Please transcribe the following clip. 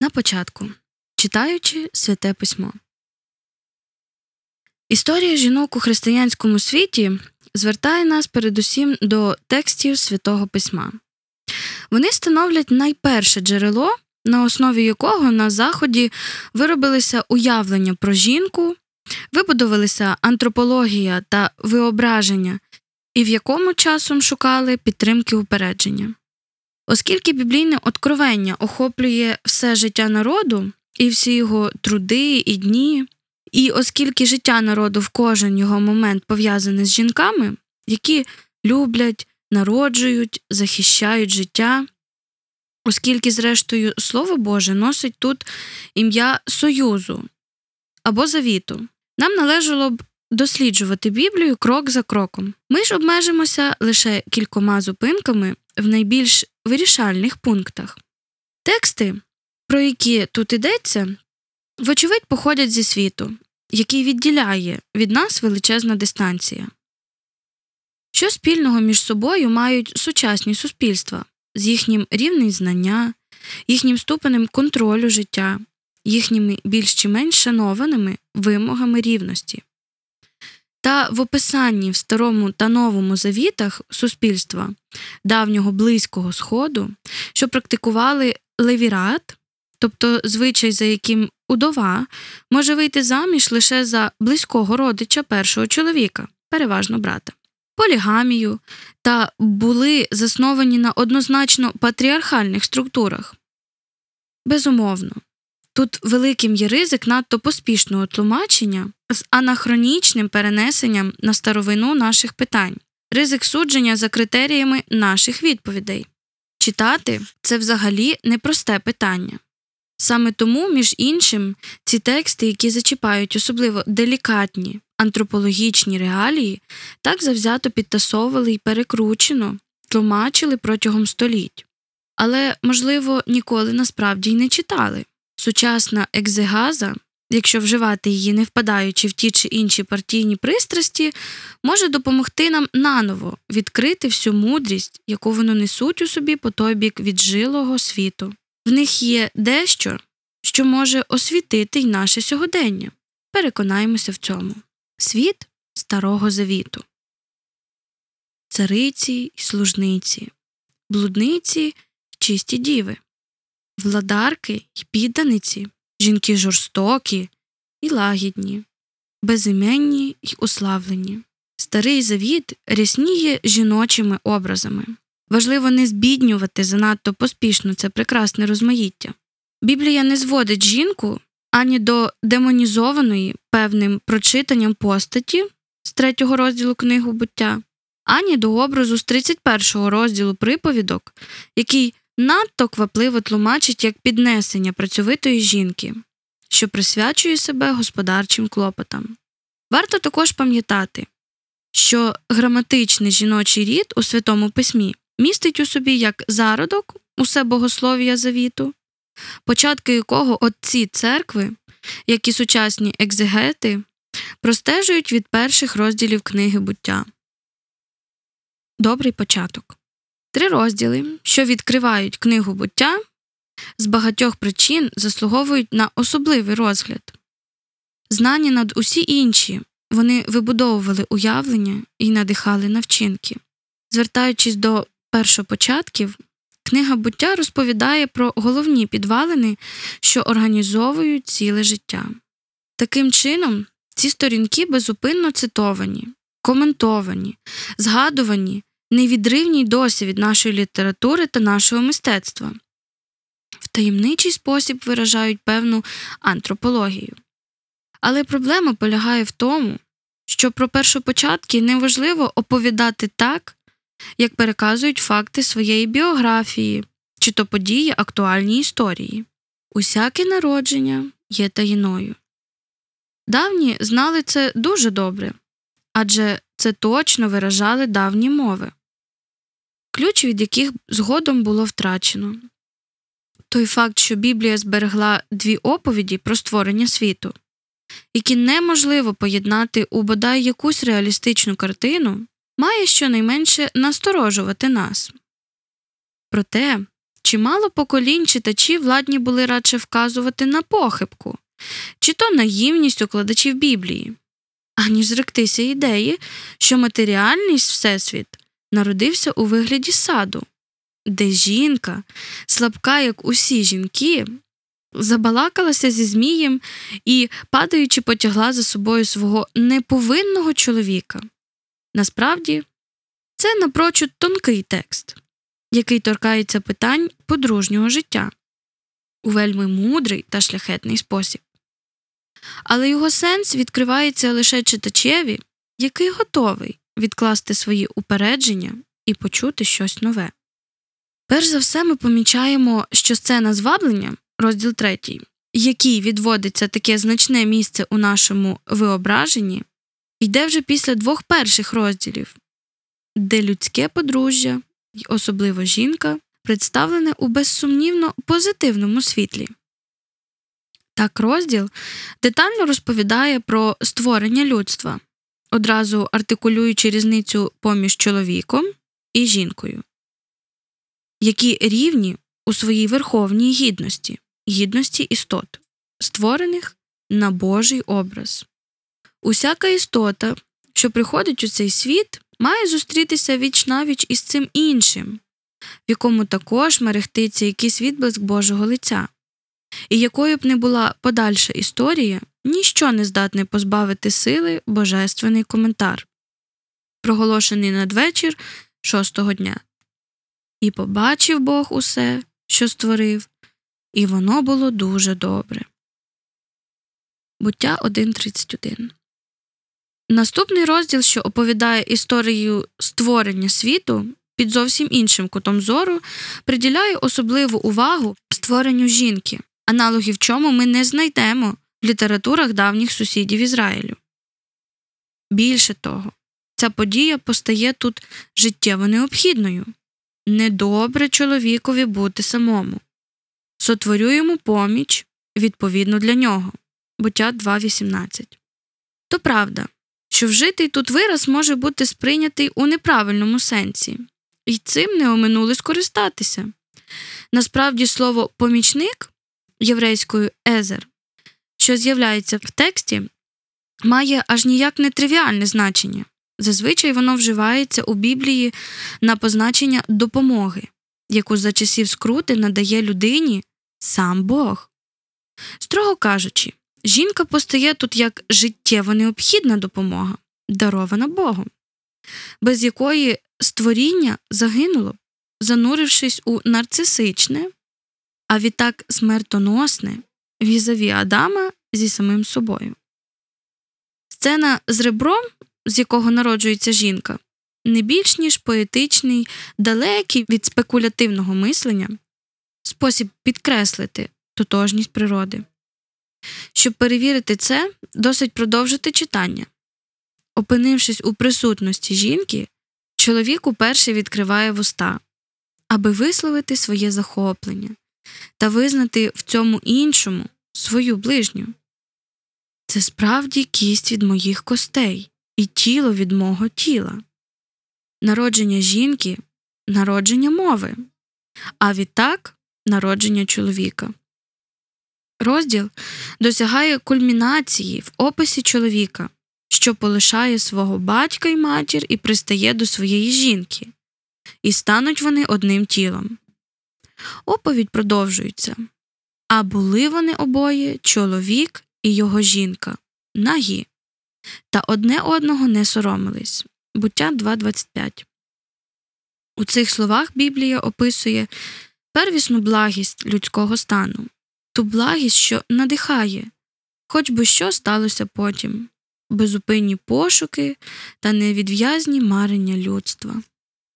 На початку читаючи святе письмо. Історія жінок у християнському світі звертає нас передусім до текстів святого письма. Вони становлять найперше джерело, на основі якого на Заході виробилися уявлення про жінку, вибудувалися антропологія та виображення, і в якому часом шукали підтримки упередження. Оскільки біблійне откровення охоплює все життя народу і всі його труди і дні, і оскільки життя народу в кожен його момент пов'язане з жінками, які люблять, народжують, захищають життя, оскільки, зрештою, Слово Боже носить тут ім'я Союзу або завіту, нам належало б досліджувати Біблію крок за кроком. Ми ж обмежимося лише кількома зупинками в найбільш вирішальних пунктах. Тексти, про які тут йдеться, вочевидь походять зі світу, який відділяє від нас величезна дистанція. Що спільного між собою мають сучасні суспільства з їхнім рівнем знання, їхнім ступенем контролю життя, їхніми більш чи менш шанованими вимогами рівності. Та в описанні в старому та новому завітах суспільства давнього близького сходу, що практикували левірат, тобто звичай, за яким удова може вийти заміж лише за близького родича першого чоловіка, переважно брата, полігамію та були засновані на однозначно патріархальних структурах. Безумовно, тут великим є ризик надто поспішного тлумачення з анахронічним перенесенням на старовину наших питань, ризик судження за критеріями наших відповідей. Читати це взагалі непросте питання. Саме тому, між іншим, ці тексти, які зачіпають особливо делікатні антропологічні реалії, так завзято підтасовували і перекручено, тлумачили протягом століть. Але, можливо, ніколи насправді й не читали. Сучасна екзегаза, якщо вживати її, не впадаючи в ті чи інші партійні пристрасті, може допомогти нам наново відкрити всю мудрість, яку вони несуть у собі по той бік віджилого світу. В них є дещо, що може освітити й наше сьогодення. Переконаємося в цьому світ Старого Завіту, цариці й служниці, блудниці й чисті діви, владарки й підданиці, жінки жорстокі і лагідні, безіменні й уславлені. Старий завіт рясніє жіночими образами. Важливо не збіднювати занадто поспішно це прекрасне розмаїття. Біблія не зводить жінку ані до демонізованої певним прочитанням постаті з третього розділу книгу буття, ані до образу з 31 розділу приповідок, який надто квапливо тлумачить як піднесення працьовитої жінки, що присвячує себе господарчим клопотам. Варто також пам'ятати, що граматичний жіночий рід у Святому Письмі містить у собі як зародок усе богослов'я завіту, початки якого отці церкви, як і сучасні екзегети, простежують від перших розділів книги буття. Добрий початок. Три розділи, що відкривають книгу буття, з багатьох причин заслуговують на особливий розгляд. Знані над усі інші, вони вибудовували уявлення і надихали на вчинки. Звертаючись до першопочатків, книга буття розповідає про головні підвалини, що організовують ціле життя. Таким чином, ці сторінки безупинно цитовані, коментовані, згадувані, невідривні й досі від нашої літератури та нашого мистецтва, в таємничий спосіб виражають певну антропологію. Але проблема полягає в тому, що про першопочатки неважливо оповідати так, як переказують факти своєї біографії чи то події актуальній історії. Усяке народження є таїною. Давні знали це дуже добре адже це точно виражали давні мови, ключ від яких згодом було втрачено. Той факт, що Біблія зберегла дві оповіді про створення світу, які неможливо поєднати у бодай якусь реалістичну картину, має щонайменше насторожувати нас. Проте, чимало поколінь читачі владні були радше вказувати на похибку, чи то наївність укладачів Біблії, аніж зректися ідеї, що матеріальність Всесвіт народився у вигляді саду, де жінка, слабка, як усі жінки, забалакалася зі Змієм і, падаючи, потягла за собою свого неповинного чоловіка. Насправді, це напрочуд тонкий текст, який торкається питань подружнього життя у вельми мудрий та шляхетний спосіб. Але його сенс відкривається лише читачеві, який готовий відкласти свої упередження і почути щось нове. Перш за все, ми помічаємо, що сцена зваблення, розділ 3, який відводиться таке значне місце у нашому виображенні, йде вже після двох перших розділів, де людське подружжя, і особливо жінка, представлене у безсумнівно позитивному світлі. Так розділ детально розповідає про створення людства, одразу артикулюючи різницю поміж чоловіком і жінкою, які рівні у своїй верховній гідності, гідності істот, створених на Божий образ. Усяка істота, що приходить у цей світ, має зустрітися віч навіч із цим іншим, в якому також мерехтиться якийсь відблиск Божого лиця, і якою б не була подальша історія, ніщо не здатне позбавити сили божественний коментар, проголошений надвечір шостого дня. І побачив Бог усе, що створив, і воно було дуже добре. Буття 1.31 Наступний розділ, що оповідає історію створення світу під зовсім іншим кутом зору, приділяє особливу увагу створенню жінки, аналогів чому ми не знайдемо в літературах давніх сусідів Ізраїлю. Більше того, ця подія постає тут життєво необхідною недобре чоловікові бути самому. Сотворю йому поміч відповідно для нього. Буття 2.18. То правда, що вжитий тут вираз може бути сприйнятий у неправильному сенсі, і цим не оминули скористатися. Насправді, слово помічник єврейською езер, що з'являється в тексті, має аж ніяк не тривіальне значення. Зазвичай воно вживається у Біблії на позначення допомоги, яку за часів скрути надає людині сам Бог. Строго кажучи, жінка постає тут як життєво необхідна допомога, дарована Богом, без якої створіння загинуло, занурившись у нарцисичне, а відтак смертоносне візаві Адама зі самим собою. Сцена з ребром з якого народжується жінка, не більш ніж поетичний, далекий від спекулятивного мислення, спосіб підкреслити тотожність природи. Щоб перевірити це, досить продовжити читання. Опинившись у присутності жінки, чоловік уперше відкриває вуста, аби висловити своє захоплення та визнати в цьому іншому свою ближню. Це справді кість від моїх костей і тіло від мого тіла. Народження жінки народження мови, а відтак народження чоловіка. Розділ досягає кульмінації в описі чоловіка, що полишає свого батька й матір і пристає до своєї жінки, і стануть вони одним тілом. Оповідь продовжується а були вони обоє чоловік і його жінка, нагі та одне одного не соромились. Буття 2.25. У цих словах Біблія описує первісну благість людського стану, ту благість, що надихає, хоч би що сталося потім, безупинні пошуки та невідв'язні марення людства.